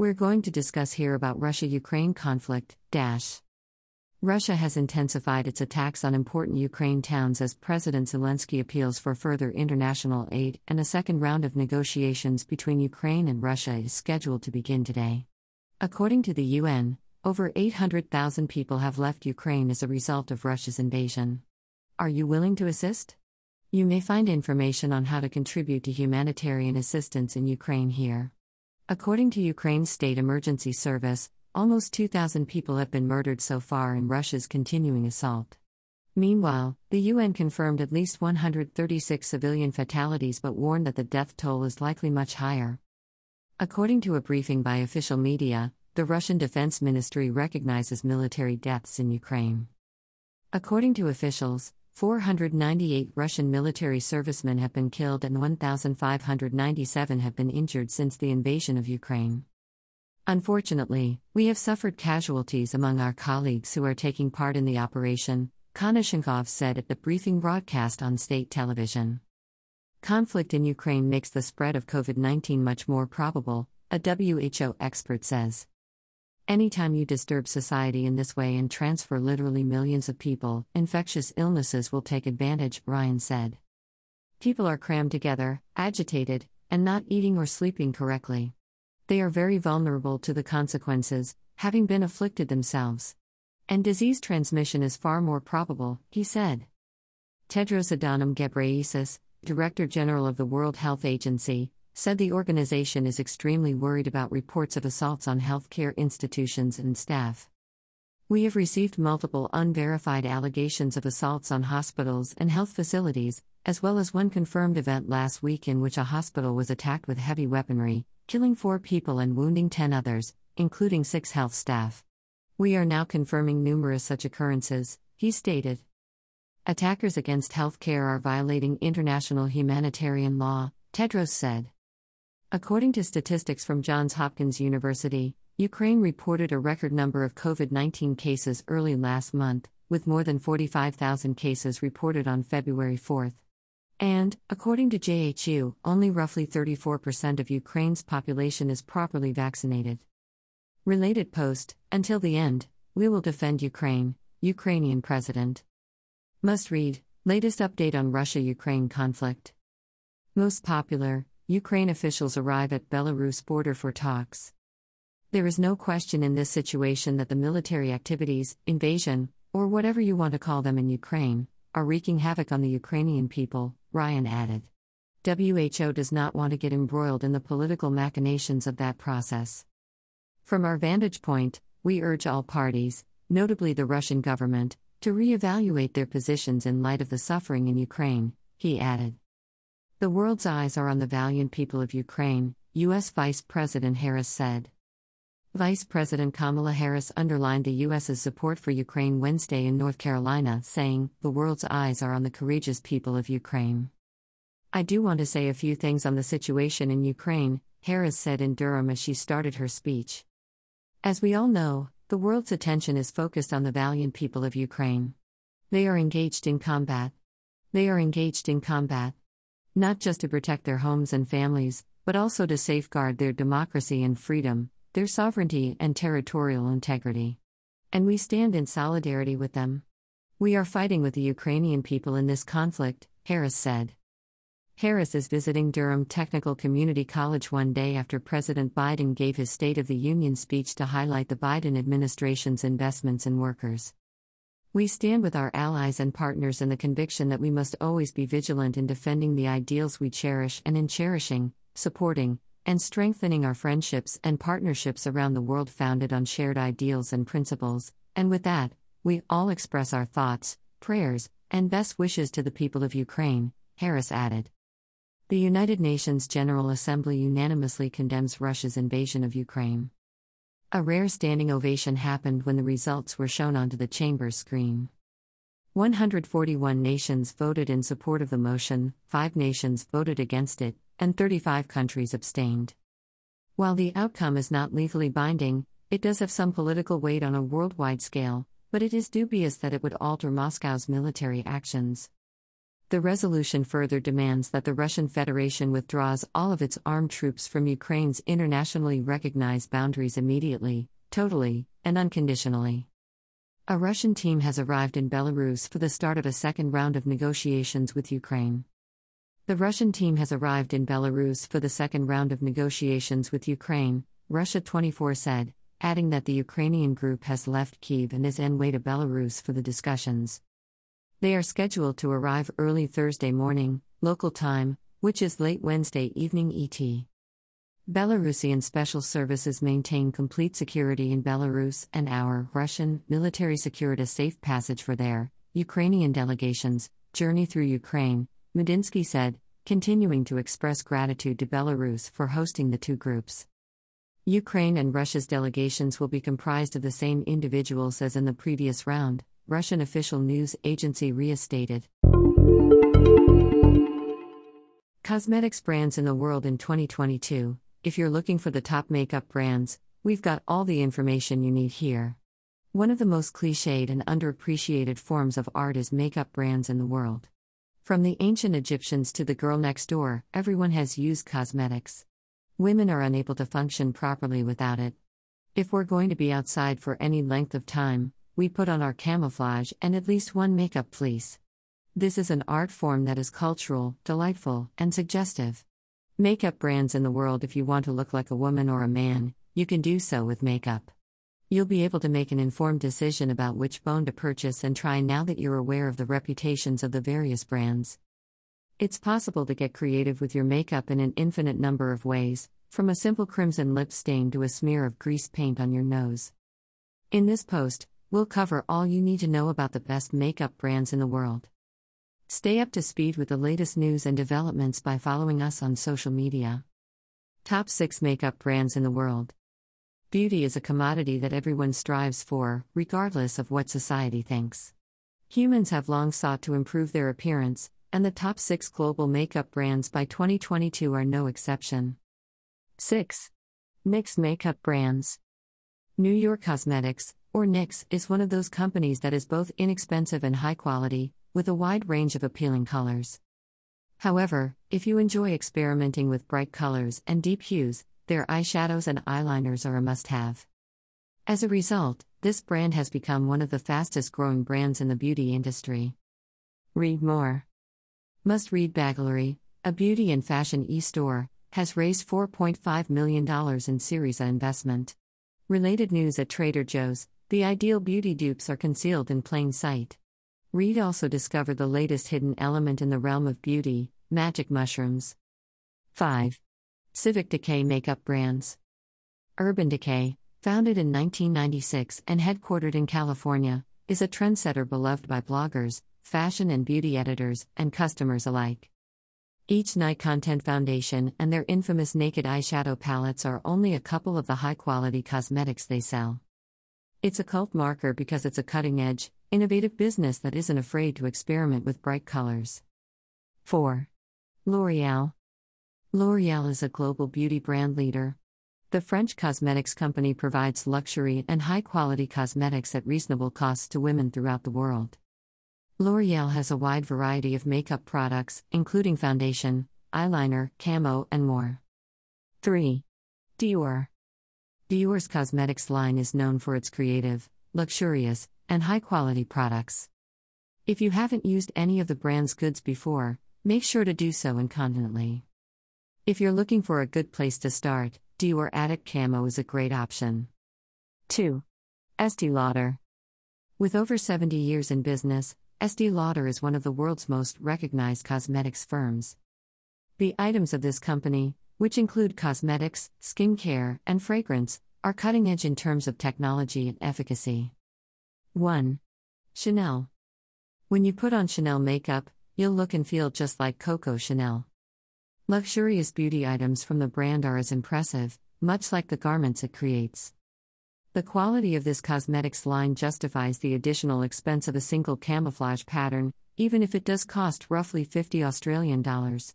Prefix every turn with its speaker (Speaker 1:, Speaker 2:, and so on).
Speaker 1: We're going to discuss here about Russia Ukraine conflict. Dash. Russia has intensified its attacks on important Ukraine towns as President Zelensky appeals for further international aid, and a second round of negotiations between Ukraine and Russia is scheduled to begin today. According to the UN, over 800,000 people have left Ukraine as a result of Russia's invasion. Are you willing to assist? You may find information on how to contribute to humanitarian assistance in Ukraine here. According to Ukraine's State Emergency Service, almost 2,000 people have been murdered so far in Russia's continuing assault. Meanwhile, the UN confirmed at least 136 civilian fatalities but warned that the death toll is likely much higher. According to a briefing by official media, the Russian Defense Ministry recognizes military deaths in Ukraine. According to officials, 498 Russian military servicemen have been killed and 1,597 have been injured since the invasion of Ukraine. Unfortunately, we have suffered casualties among our colleagues who are taking part in the operation, Konashenkov said at the briefing broadcast on state television. Conflict in Ukraine makes the spread of COVID 19 much more probable, a WHO expert says. Anytime you disturb society in this way and transfer literally millions of people, infectious illnesses will take advantage, Ryan said. People are crammed together, agitated, and not eating or sleeping correctly. They are very vulnerable to the consequences, having been afflicted themselves. And disease transmission is far more probable, he said. Tedros Adhanom Ghebreyesus, Director General of the World Health Agency, said the organization is extremely worried about reports of assaults on healthcare institutions and staff. We have received multiple unverified allegations of assaults on hospitals and health facilities, as well as one confirmed event last week in which a hospital was attacked with heavy weaponry, killing four people and wounding 10 others, including six health staff. We are now confirming numerous such occurrences, he stated. Attackers against healthcare are violating international humanitarian law, Tedros said. According to statistics from Johns Hopkins University, Ukraine reported a record number of COVID 19 cases early last month, with more than 45,000 cases reported on February 4. And, according to JHU, only roughly 34% of Ukraine's population is properly vaccinated. Related post Until the end, we will defend Ukraine, Ukrainian President. Must read Latest update on Russia Ukraine conflict. Most popular Ukraine officials arrive at Belarus border for talks. There is no question in this situation that the military activities, invasion, or whatever you want to call them in Ukraine, are wreaking havoc on the Ukrainian people, Ryan added. WHO does not want to get embroiled in the political machinations of that process. From our vantage point, we urge all parties, notably the Russian government, to re-evaluate their positions in light of the suffering in Ukraine, he added. The world's eyes are on the valiant people of Ukraine, U.S. Vice President Harris said. Vice President Kamala Harris underlined the U.S.'s support for Ukraine Wednesday in North Carolina, saying, The world's eyes are on the courageous people of Ukraine. I do want to say a few things on the situation in Ukraine, Harris said in Durham as she started her speech. As we all know, the world's attention is focused on the valiant people of Ukraine. They are engaged in combat. They are engaged in combat. Not just to protect their homes and families, but also to safeguard their democracy and freedom, their sovereignty and territorial integrity. And we stand in solidarity with them. We are fighting with the Ukrainian people in this conflict, Harris said. Harris is visiting Durham Technical Community College one day after President Biden gave his State of the Union speech to highlight the Biden administration's investments in workers. We stand with our allies and partners in the conviction that we must always be vigilant in defending the ideals we cherish and in cherishing, supporting, and strengthening our friendships and partnerships around the world founded on shared ideals and principles. And with that, we all express our thoughts, prayers, and best wishes to the people of Ukraine, Harris added. The United Nations General Assembly unanimously condemns Russia's invasion of Ukraine. A rare standing ovation happened when the results were shown onto the chamber's screen. 141 nations voted in support of the motion, 5 nations voted against it, and 35 countries abstained. While the outcome is not legally binding, it does have some political weight on a worldwide scale, but it is dubious that it would alter Moscow's military actions. The resolution further demands that the Russian Federation withdraws all of its armed troops from Ukraine's internationally recognized boundaries immediately, totally, and unconditionally. A Russian team has arrived in Belarus for the start of a second round of negotiations with Ukraine. The Russian team has arrived in Belarus for the second round of negotiations with Ukraine, Russia 24 said, adding that the Ukrainian group has left Kiev and is en way to Belarus for the discussions. They are scheduled to arrive early Thursday morning, local time, which is late Wednesday evening ET. Belarusian special services maintain complete security in Belarus, and our Russian military secured a safe passage for their Ukrainian delegations journey through Ukraine, Medinsky said, continuing to express gratitude to Belarus for hosting the two groups. Ukraine and Russia's delegations will be comprised of the same individuals as in the previous round, Russian official news agency RIA stated. Cosmetics brands in the world in 2022. If you're looking for the top makeup brands, we've got all the information you need here. One of the most cliched and underappreciated forms of art is makeup brands in the world. From the ancient Egyptians to the girl next door, everyone has used cosmetics. Women are unable to function properly without it. If we're going to be outside for any length of time, we put on our camouflage and at least one makeup fleece. This is an art form that is cultural, delightful, and suggestive. Makeup brands in the world if you want to look like a woman or a man, you can do so with makeup. You'll be able to make an informed decision about which bone to purchase and try now that you're aware of the reputations of the various brands. It's possible to get creative with your makeup in an infinite number of ways, from a simple crimson lip stain to a smear of grease paint on your nose. In this post, We'll cover all you need to know about the best makeup brands in the world. Stay up to speed with the latest news and developments by following us on social media. Top 6 Makeup Brands in the World Beauty is a commodity that everyone strives for, regardless of what society thinks. Humans have long sought to improve their appearance, and the top 6 global makeup brands by 2022 are no exception. 6. NYX Makeup Brands New York Cosmetics, or NYX, is one of those companies that is both inexpensive and high quality, with a wide range of appealing colors. However, if you enjoy experimenting with bright colors and deep hues, their eyeshadows and eyeliners are a must have. As a result, this brand has become one of the fastest growing brands in the beauty industry. Read more. Must Read Bagalery, a beauty and fashion e store, has raised $4.5 million in Series A investment. Related news at Trader Joe's the ideal beauty dupes are concealed in plain sight. Reed also discovered the latest hidden element in the realm of beauty magic mushrooms. 5. Civic Decay Makeup Brands Urban Decay, founded in 1996 and headquartered in California, is a trendsetter beloved by bloggers, fashion and beauty editors, and customers alike. Each Night Content Foundation and their infamous naked eyeshadow palettes are only a couple of the high quality cosmetics they sell. It's a cult marker because it's a cutting edge, innovative business that isn't afraid to experiment with bright colors. 4. L'Oreal L'Oreal is a global beauty brand leader. The French cosmetics company provides luxury and high quality cosmetics at reasonable costs to women throughout the world. L'Oreal has a wide variety of makeup products, including foundation, eyeliner, camo, and more. 3. Dior Dior's cosmetics line is known for its creative, luxurious, and high quality products. If you haven't used any of the brand's goods before, make sure to do so incontinently. If you're looking for a good place to start, Dior Addict Camo is a great option. 2. Estee Lauder. With over 70 years in business, Estee Lauder is one of the world's most recognized cosmetics firms. The items of this company, which include cosmetics, skincare, and fragrance, are cutting edge in terms of technology and efficacy. 1. Chanel. When you put on Chanel makeup, you'll look and feel just like Coco Chanel. Luxurious beauty items from the brand are as impressive, much like the garments it creates. The quality of this cosmetics line justifies the additional expense of a single camouflage pattern, even if it does cost roughly 50 Australian dollars.